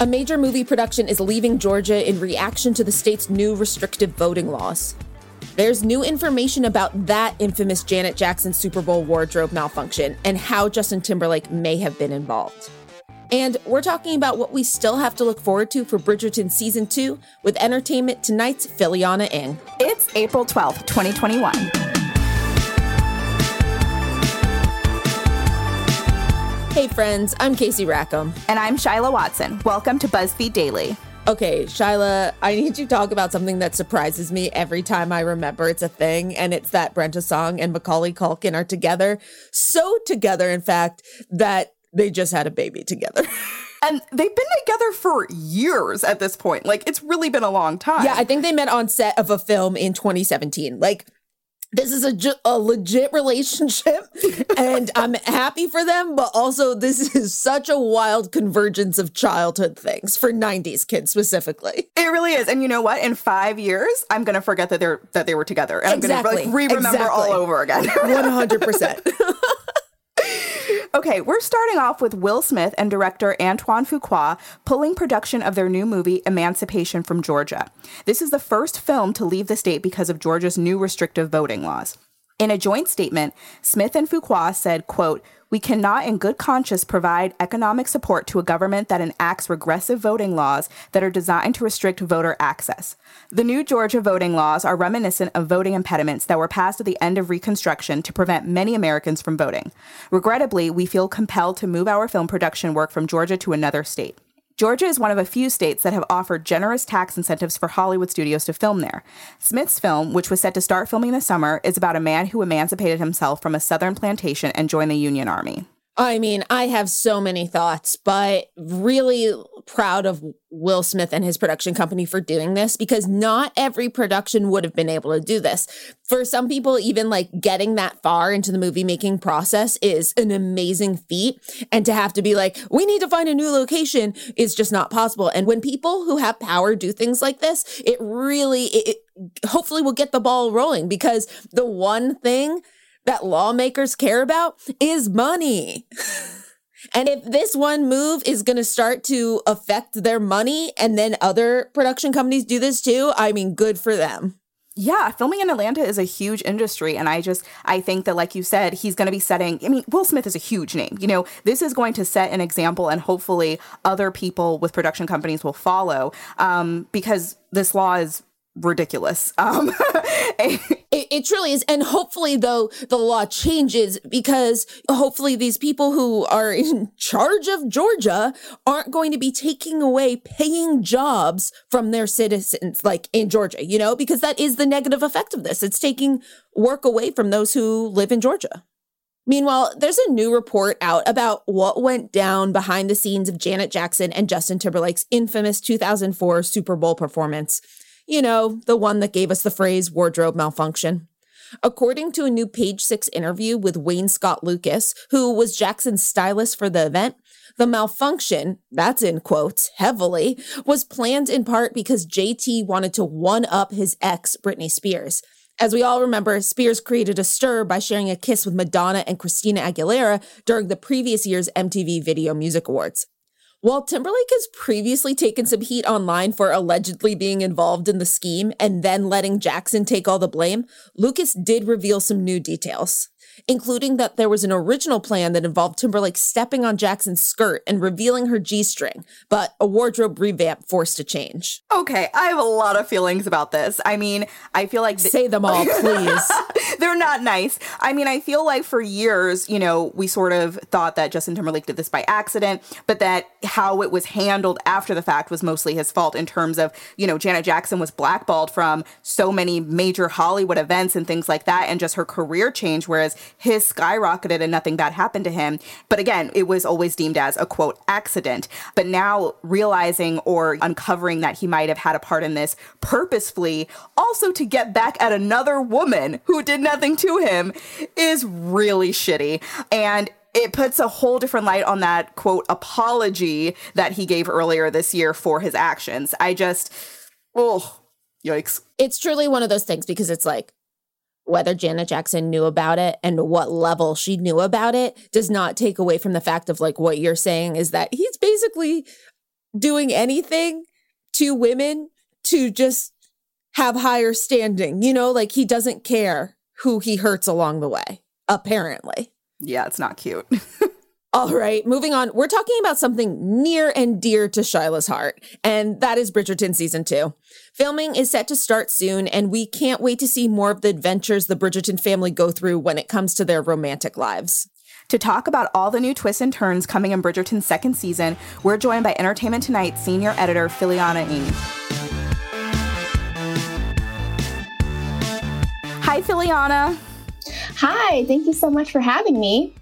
A major movie production is leaving Georgia in reaction to the state's new restrictive voting laws. There's new information about that infamous Janet Jackson Super Bowl wardrobe malfunction and how Justin Timberlake may have been involved. And we're talking about what we still have to look forward to for Bridgerton Season 2 with Entertainment Tonight's Philiana Ng. It's April 12th, 2021. Hey, friends, I'm Casey Rackham. And I'm Shyla Watson. Welcome to BuzzFeed Daily. Okay, Shyla, I need you to talk about something that surprises me every time I remember it's a thing, and it's that Brenda Song and Macaulay Culkin are together. So together, in fact, that they just had a baby together. And they've been together for years at this point. Like, it's really been a long time. Yeah, I think they met on set of a film in 2017. Like, this is a, a legit relationship and I'm happy for them, but also this is such a wild convergence of childhood things for 90s kids specifically. It really is. And you know what? In five years, I'm going to forget that they're, that they were together and exactly. I'm going to like, re-remember exactly. all over again. 100%. Okay, we're starting off with Will Smith and director Antoine Fuqua pulling production of their new movie Emancipation from Georgia. This is the first film to leave the state because of Georgia's new restrictive voting laws. In a joint statement, Smith and Fuqua said, quote, we cannot in good conscience provide economic support to a government that enacts regressive voting laws that are designed to restrict voter access. The new Georgia voting laws are reminiscent of voting impediments that were passed at the end of Reconstruction to prevent many Americans from voting. Regrettably, we feel compelled to move our film production work from Georgia to another state. Georgia is one of a few states that have offered generous tax incentives for Hollywood studios to film there. Smith's film, which was set to start filming this summer, is about a man who emancipated himself from a southern plantation and joined the Union Army. I mean, I have so many thoughts, but really proud of Will Smith and his production company for doing this because not every production would have been able to do this. For some people, even like getting that far into the movie making process is an amazing feat. And to have to be like, we need to find a new location is just not possible. And when people who have power do things like this, it really, it, it hopefully will get the ball rolling because the one thing that lawmakers care about is money. and if this one move is going to start to affect their money and then other production companies do this too, I mean, good for them. Yeah, filming in Atlanta is a huge industry. And I just, I think that, like you said, he's going to be setting, I mean, Will Smith is a huge name. You know, this is going to set an example, and hopefully other people with production companies will follow um, because this law is ridiculous. Um, it, it, truly is. And hopefully, though, the law changes because hopefully these people who are in charge of Georgia aren't going to be taking away paying jobs from their citizens, like in Georgia, you know, because that is the negative effect of this. It's taking work away from those who live in Georgia. Meanwhile, there's a new report out about what went down behind the scenes of Janet Jackson and Justin Timberlake's infamous 2004 Super Bowl performance. You know, the one that gave us the phrase wardrobe malfunction. According to a new Page Six interview with Wayne Scott Lucas, who was Jackson's stylist for the event, the malfunction, that's in quotes heavily, was planned in part because JT wanted to one up his ex, Britney Spears. As we all remember, Spears created a stir by sharing a kiss with Madonna and Christina Aguilera during the previous year's MTV Video Music Awards. While Timberlake has previously taken some heat online for allegedly being involved in the scheme and then letting Jackson take all the blame, Lucas did reveal some new details including that there was an original plan that involved Timberlake stepping on Jackson's skirt and revealing her G string, but a wardrobe revamp forced a change. Okay, I have a lot of feelings about this. I mean, I feel like. Th- Say them all, please. They're not nice. I mean, I feel like for years, you know, we sort of thought that Justin Timberlake did this by accident, but that how it was handled after the fact was mostly his fault in terms of, you know, Janet Jackson was blackballed from so many major Hollywood events and things like that, and just her career changed, whereas his skyrocketed and nothing bad happened to him. But again, it was always deemed as a quote accident. But now realizing or uncovering that he might have had a part in this purposefully, also to get back at another woman who did nothing to him, is really shitty. And it puts a whole different light on that quote apology that he gave earlier this year for his actions. I just, oh, yikes. It's truly one of those things because it's like, whether Janet Jackson knew about it and what level she knew about it does not take away from the fact of like what you're saying is that he's basically doing anything to women to just have higher standing. You know, like he doesn't care who he hurts along the way, apparently. Yeah, it's not cute. All right, moving on. We're talking about something near and dear to Shyla's heart, and that is Bridgerton season two. Filming is set to start soon, and we can't wait to see more of the adventures the Bridgerton family go through when it comes to their romantic lives. To talk about all the new twists and turns coming in Bridgerton's second season, we're joined by Entertainment Tonight senior editor Philiana Ng. Hi, Philiana. Hi, thank you so much for having me.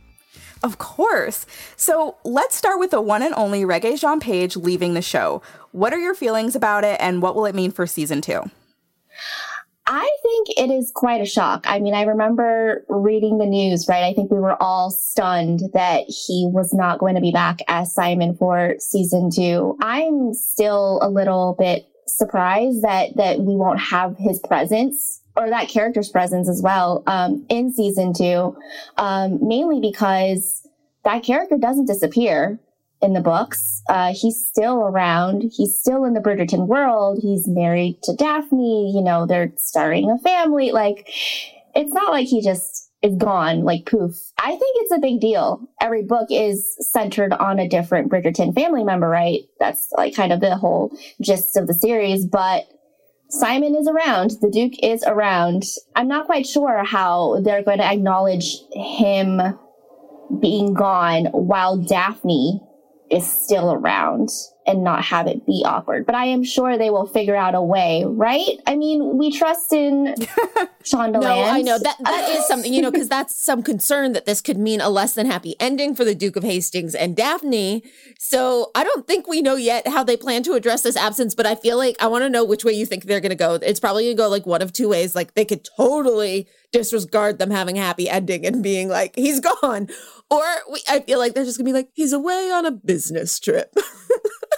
Of course. So let's start with the one and only Regé-Jean Page leaving the show. What are your feelings about it and what will it mean for season two? I think it is quite a shock. I mean, I remember reading the news, right? I think we were all stunned that he was not going to be back as Simon for season two. I'm still a little bit surprised that that we won't have his presence or that character's presence as well um, in season two, um, mainly because that character doesn't disappear in the books. Uh, he's still around. He's still in the Bridgerton world. He's married to Daphne. You know, they're starting a family. Like, it's not like he just is gone, like poof. I think it's a big deal. Every book is centered on a different Bridgerton family member, right? That's like kind of the whole gist of the series. But Simon is around. The Duke is around. I'm not quite sure how they're going to acknowledge him being gone while Daphne is still around and not have it be awkward. But I am sure they will figure out a way, right? I mean, we trust in Shondaland. no, I know that that is something, you know, because that's some concern that this could mean a less than happy ending for the Duke of Hastings and Daphne. So I don't think we know yet how they plan to address this absence, but I feel like I want to know which way you think they're going to go. It's probably going to go like one of two ways. Like they could totally disregard them having a happy ending and being like, he's gone. Or we, I feel like they're just gonna be like, he's away on a business trip.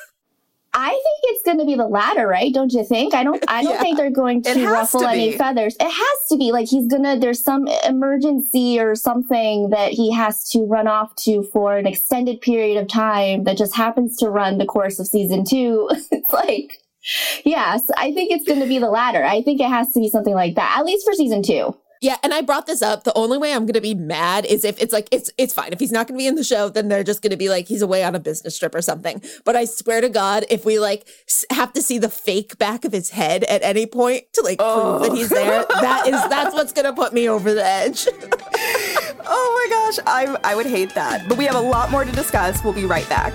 I think it's going to be the latter, right? Don't you think? I don't. I don't yeah. think they're going to ruffle to any feathers. It has to be like he's gonna. There's some emergency or something that he has to run off to for an extended period of time that just happens to run the course of season two. it's like yes, I think it's going to be the latter. I think it has to be something like that, at least for season two. Yeah, and I brought this up. The only way I'm going to be mad is if it's like it's it's fine. If he's not going to be in the show, then they're just going to be like he's away on a business trip or something. But I swear to God, if we like have to see the fake back of his head at any point to like oh. prove that he's there, oh. that is that's what's going to put me over the edge. oh my gosh, I I would hate that. But we have a lot more to discuss. We'll be right back.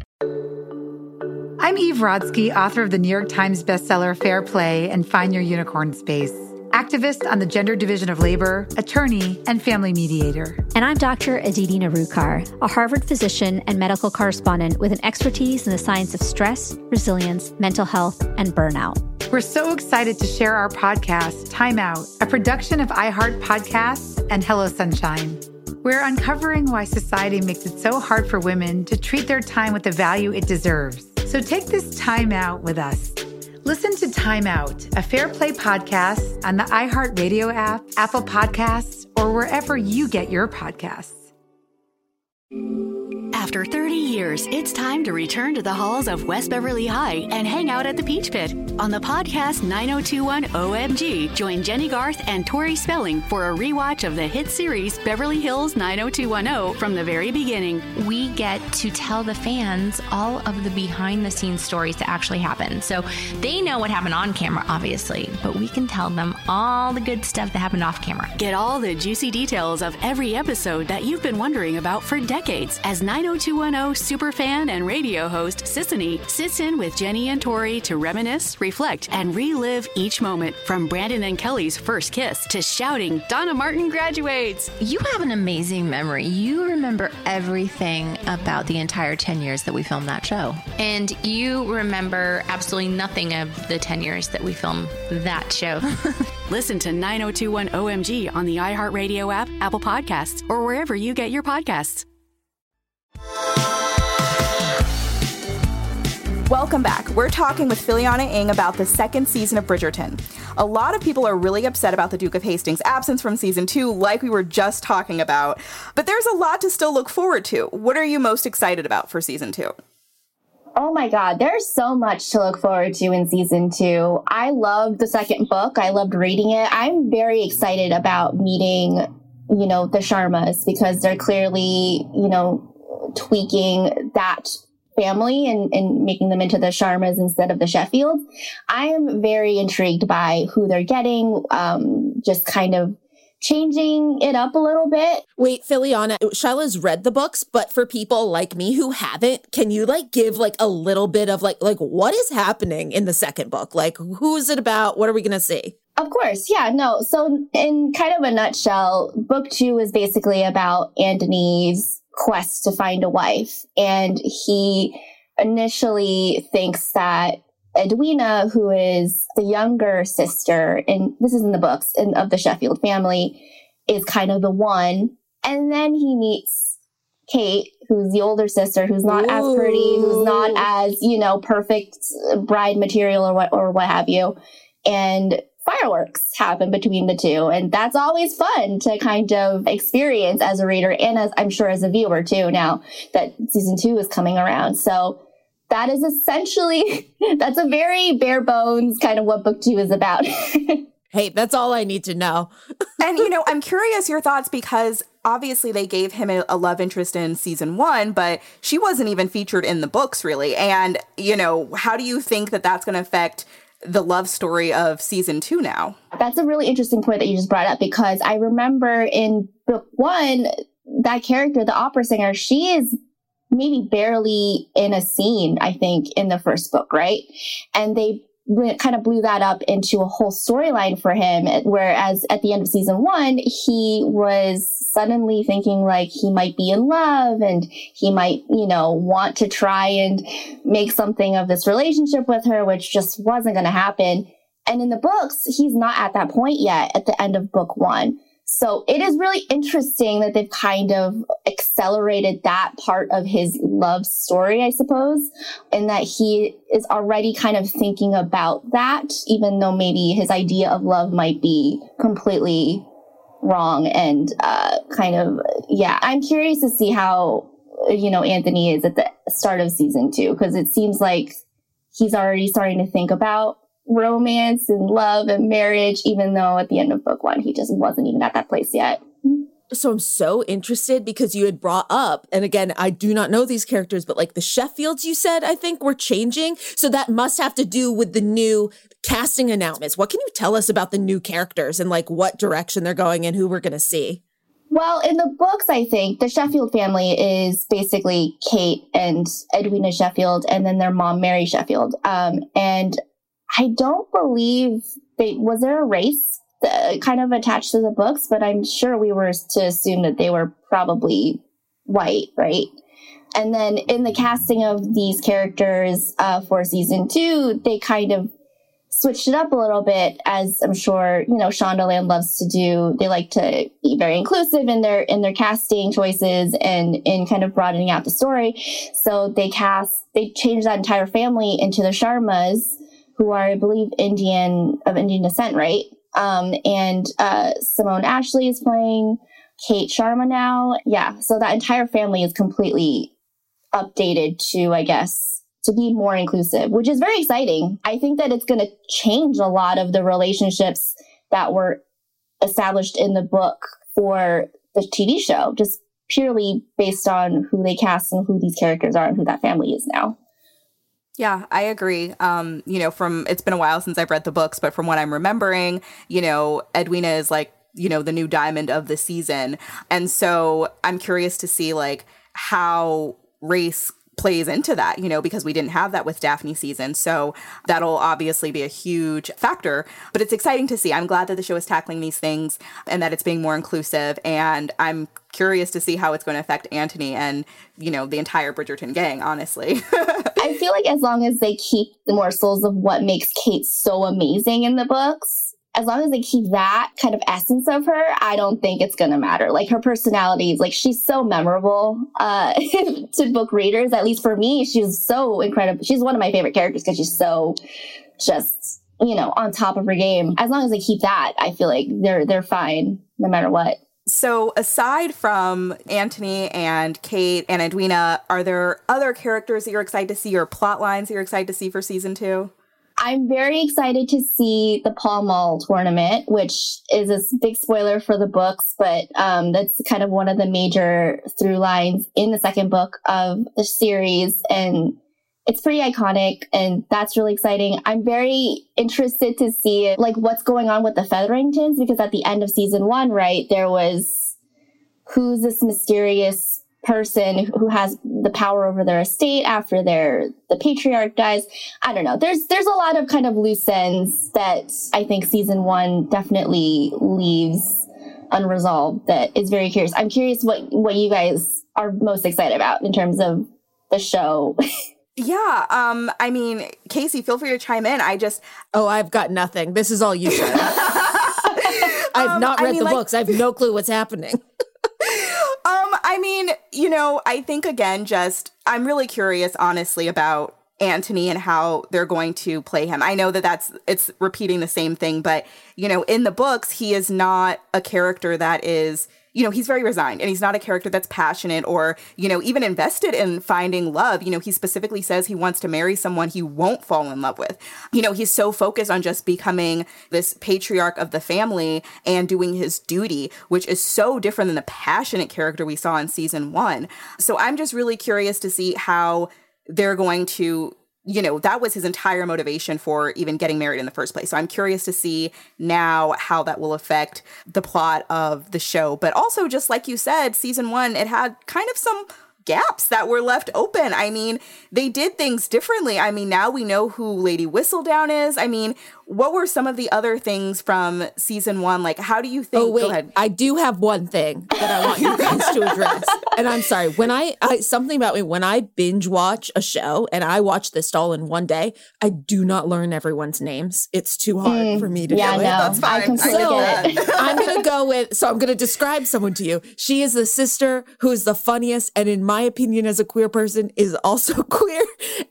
I'm Eve Rodsky, author of the New York Times bestseller Fair Play and Find Your Unicorn Space, activist on the gender division of labor, attorney, and family mediator. And I'm Dr. Aditi Nerurkar, a Harvard physician and medical correspondent with an expertise in the science of stress, resilience, mental health, and burnout. We're so excited to share our podcast, Time Out, a production of iHeart Podcasts and Hello Sunshine. We're uncovering why society makes it so hard for women to treat their time with the value it deserves. So take this time out with us. Listen to Time Out, a Fair Play podcast on the iHeartRadio app, Apple Podcasts, or wherever you get your podcasts. After 30 years, it's time to return to the halls of West Beverly High and hang out at the Peach Pit. On the podcast 9021 OMG, join Jennie Garth and Tori Spelling for a rewatch of the hit series Beverly Hills 90210 from the very beginning. We get to tell the fans all of the behind the scenes stories that actually happen. So they know what happened on camera, obviously, but we can tell them all the good stuff that happened off camera. Get all the juicy details of every episode that you've been wondering about for decades as 90210 90210 superfan and radio host Sisanie sits in with Jennie and Tori to reminisce, reflect, and relive each moment from Brandon and Kelly's first kiss to shouting, Donna Martin graduates. You have an amazing memory. You remember everything about the entire 10 years that we filmed that show. And you remember absolutely nothing of the 10 years that we filmed that show. Listen to 9021 OMG on the iHeartRadio app, Apple Podcasts, or wherever you get your podcasts. Welcome back. We're talking with Philiana Ng about the second season of Bridgerton. A lot of people are really upset about the Duke of Hastings' absence from season two, like we were just talking about. But there's a lot to still look forward to. What are you most excited about for season two? Oh my God, there's so much to look forward to in season two. I loved the second book. I loved reading it. I'm very excited about meeting, you know, the Sharmas because they're clearly, you know, tweaking that family and, and making them into the Sharmas instead of the Sheffield. I am very intrigued by who they're getting, um, just kind of changing it up a little bit. Wait, Philiana, Shyla's read the books, but for people like me who haven't, can you like give like a little bit of like like what is happening in the second book? Like who is it about? What are we gonna see? Of course, yeah, no. So in kind of a nutshell, book two is basically about Anthony's quest to find a wife. And he initially thinks that Edwina, who is the younger sister, and this is in the books in, of the Sheffield family, is kind of the one. And then he meets Kate, who's the older sister, who's not Ooh. as pretty, who's not as, you know, perfect bride material or what, or what have you. And fireworks happen between the two. And that's always fun to kind of experience as a reader and as I'm sure as a viewer too, now that season two is coming around. So that is essentially, that's a very bare bones kind of what book two is about. hey, that's all I need to know. and, you know, I'm curious your thoughts because obviously they gave him a, a, love interest in season one, but she wasn't even featured in the books really. And, you know, how do you think that that's going to affect the love story of season two now. That's a really interesting point that you just brought up because I remember in book one, that character, the opera singer, she is maybe barely in a scene, I think, in the first book, right? And they kind of blew that up into a whole storyline for him. Eh, whereas at the end of season one, he was suddenly thinking like he might be in love and he might, you know, want to try and make something of this relationship with her, which just wasn't going to happen. And in the books, he's not at that point yet at the end of book one. So it is really interesting that they've kind of accelerated that part of his love story, I suppose, and that he is already kind of thinking about that, even though maybe his idea of love might be completely wrong and uh, kind of, yeah. I'm curious to see how, you know, Anthony is at the start of season two, because it seems like he's already starting to think about romance and love and marriage, even though at the end of book one, he just wasn't even at that place yet. So I'm so interested because you had brought up, and again, I do not know these characters, but like the Sheffields you said, I think were changing. So that must have to do with the new casting announcements. What can you tell us about the new characters and like what direction they're going and who we're going to see? Well, in the books, I think the Sheffield family is basically Kate and Edwina Sheffield, and then their mom, Mary Sheffield. Um, and I don't believe they was there a race kind of attached to the books, but I'm sure we were to assume that they were probably white, right? And then in the casting of these characters uh, for season two, they kind of switched it up a little bit, as I'm sure you know Shondaland loves to do. They like to be very inclusive in their in their casting choices and in kind of broadening out the story. So they cast, they changed that entire family into the Sharmas who are, I believe, Indian of Indian descent, right? Um, and uh, Simone Ashley is playing Kate Sharma now. Yeah, so that entire family is completely updated to, I guess, to be more inclusive, which is very exciting. I think that it's going to change a lot of the relationships that were established in the book for the TV show, just purely based on who they cast and who these characters are and who that family is now. Yeah, I agree. Um, you know, from it's been a while since I've read the books, but from what I'm remembering, you know, Edwina is like, you know, the new diamond of the season. And so I'm curious to see like how race plays into that, you know, because we didn't have that with Daphne season. So that'll obviously be a huge factor. But it's exciting to see. I'm glad that the show is tackling these things and that it's being more inclusive. And I'm curious to see how it's going to affect Anthony and, you know, the entire Bridgerton gang, honestly. I feel like as long as they keep the morsels of what makes Kate so amazing in the books, as long as they keep that kind of essence of her, I don't think it's gonna matter. Like her personality is like she's so memorable uh, to book readers. At least for me, she's so incredible. She's one of my favorite characters because she's so just you know on top of her game. As long as they keep that, I feel like they're they're fine no matter what. So, aside from Anthony and Kate and Edwina, are there other characters that you're excited to see or plot lines that you're excited to see for season two? I'm very excited to see the Pall Mall tournament, which is a big spoiler for the books, but um, that's kind of one of the major through lines in the second book of the series. And it's pretty iconic and that's really exciting. I'm very interested to see like what's going on with the Featheringtons because at the end of season one, right, there was who's this mysterious person who has the power over their estate after their the patriarch dies. I don't know. There's there's a lot of kind of loose ends that I think season one definitely leaves unresolved. That is very curious. I'm curious what what you guys are most excited about in terms of the show. Yeah, um, I mean, Casey, feel free to chime in. I just Oh, I've got nothing. This is all you said. I've um, not read I mean, the like, books. I have no clue what's happening. Um, I mean, you know, I think again, just I'm really curious, honestly, about Anthony and how they're going to play him. I know that that's it's repeating the same thing, but you know, in the books, he is not a character that is you know, he's very resigned and he's not a character that's passionate or, you know, even invested in finding love. You know, he specifically says he wants to marry someone he won't fall in love with. You know, he's so focused on just becoming this patriarch of the family and doing his duty, which is so different than the passionate character we saw in season one. So I'm just really curious to see how they're going to you know, that was his entire motivation for even getting married in the first place. So I'm curious to see now how that will affect the plot of the show. But also, just like you said, season one, it had kind of some gaps that were left open. I mean, they did things differently. I mean, now we know who Lady Whistledown is. I mean, what were some of the other things from season one? Like, how do you oh, think? Oh wait, I do have one thing that I want you guys to address. And I'm sorry when I, I something about me when I binge watch a show and I watch this all in one day, I do not learn everyone's names. It's too hard mm, for me to yeah, do no, it. That's fine. I completely so, get it. I'm gonna go with. So I'm gonna describe someone to you. She is the sister who is the funniest, and in my opinion, as a queer person, is also queer.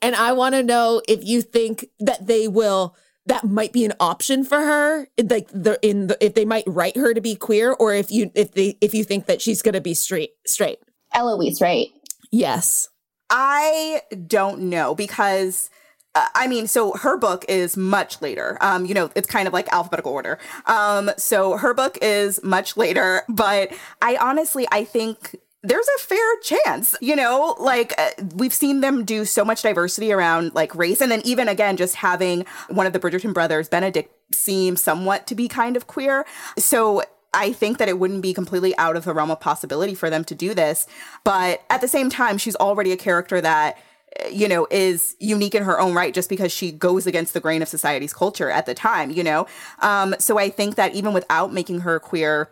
And I want to know if you think that they will that might be an option for her like the in the if they might write her to be queer or if you if they if you think that she's going to be straight straight eloise right yes i don't know because uh, I mean, so her book is much later. Um, you know, it's kind of like alphabetical order. Um, so her book is much later, but I honestly, I think there's a fair chance, you know, like uh, we've seen them do so much diversity around like race. And then even again, just having one of the Bridgerton brothers, Benedict, seem somewhat to be kind of queer. So I think that it wouldn't be completely out of the realm of possibility for them to do this. But at the same time, she's already a character that you know is unique in her own right just because she goes against the grain of society's culture at the time you know um, so i think that even without making her queer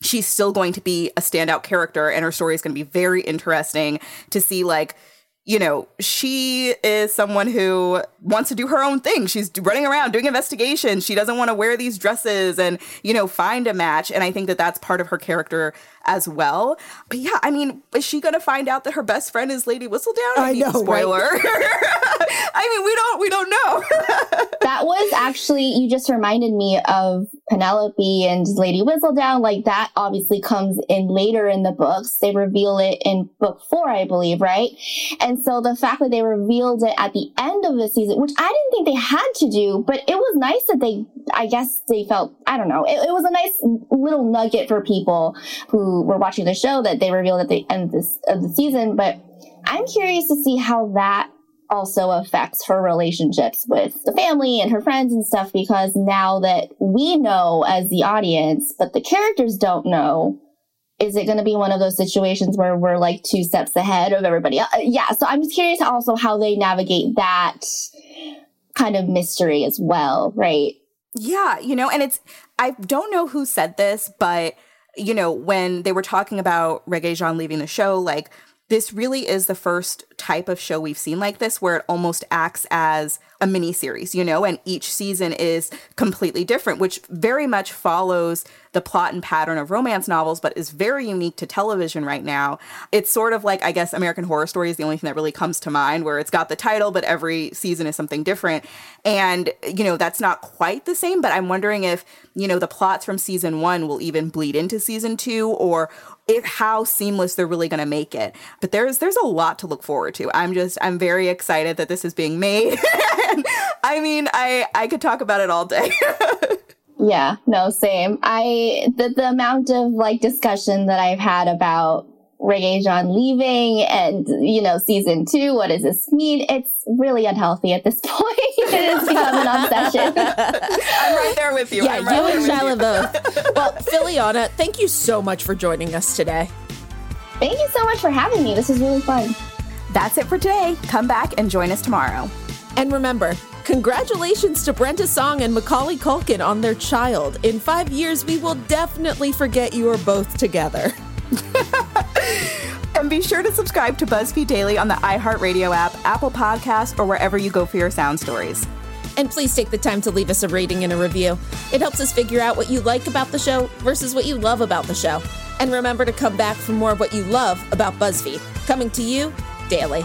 she's still going to be a standout character and her story is going to be very interesting to see like you know, she is someone who wants to do her own thing. She's running around doing investigations. She doesn't want to wear these dresses and, you know, find a match. And I think that that's part of her character as well. But yeah, I mean, is she going to find out that her best friend is Lady Whistledown? I, I know. Spoiler. Right? I mean, we don't we don't know. that was actually you just reminded me of Penelope and Lady Whistledown. Like that obviously comes in later in the books. They reveal it in book four, I believe, right? And so the fact that they revealed it at the end of the season, which I didn't think they had to do, but it was nice that they, I guess they felt, I don't know, it, it was a nice little nugget for people who were watching the show that they revealed at the end of, this, of the season. But I'm curious to see how that also affects her relationships with the family and her friends and stuff because now that we know as the audience, but the characters don't know, is it going to be one of those situations where we're like two steps ahead of everybody else? Yeah. So I'm just curious also how they navigate that kind of mystery as well, right? Yeah. You know, and it's, I don't know who said this, but, you know, when they were talking about Regé-Jean leaving the show, like, this really is the first type of show we've seen like this where it almost acts as a mini series, you know, and each season is completely different, which very much follows the plot and pattern of romance novels, but is very unique to television right now. It's sort of like, I guess, American Horror Story is the only thing that really comes to mind, where it's got the title, but every season is something different. And, you know, that's not quite the same, but I'm wondering if, you know, the plots from season one will even bleed into season two or if how seamless they're really going to make it. But there's there's a lot to look forward to. I'm just I'm very excited that this is being made. I mean, I I could talk about it all day. yeah, no, same. I the the amount of like discussion that I've had about Regé-Jean leaving and, you know, season two, what does this mean? It's really unhealthy at this point. it has become an obsession. I'm right there with you. Yeah, I'm right you and Shyla both. Well, Philiana, thank you so much for joining us today. Thank you so much for having me. This was really fun. That's it for today. Come back and join us tomorrow. And remember, congratulations to Brenda Song and Macaulay Culkin on their child. In five years, we will definitely forget you are both together. and be sure to subscribe to BuzzFeed Daily on the iHeartRadio app, Apple Podcast, or wherever you go for your sound stories. And please take the time to leave us a rating and a review. It helps us figure out what you like about the show versus what you love about the show. And remember to come back for more of what you love about BuzzFeed, coming to you daily.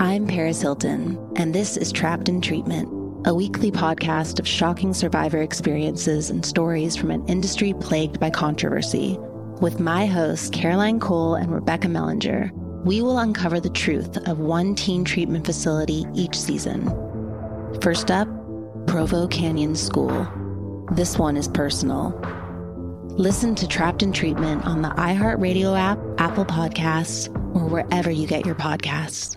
I'm Paris Hilton, and this is Trapped in Treatment, a weekly podcast of shocking survivor experiences and stories from an industry plagued by controversy. With my hosts, Caroline Cole and Rebecca Mellinger, we will uncover the truth of one teen treatment facility each season. First up, Provo Canyon School. This one is personal. Listen to Trapped in Treatment on the iHeartRadio app, Apple Podcasts, or wherever you get your podcasts.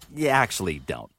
You actually don't.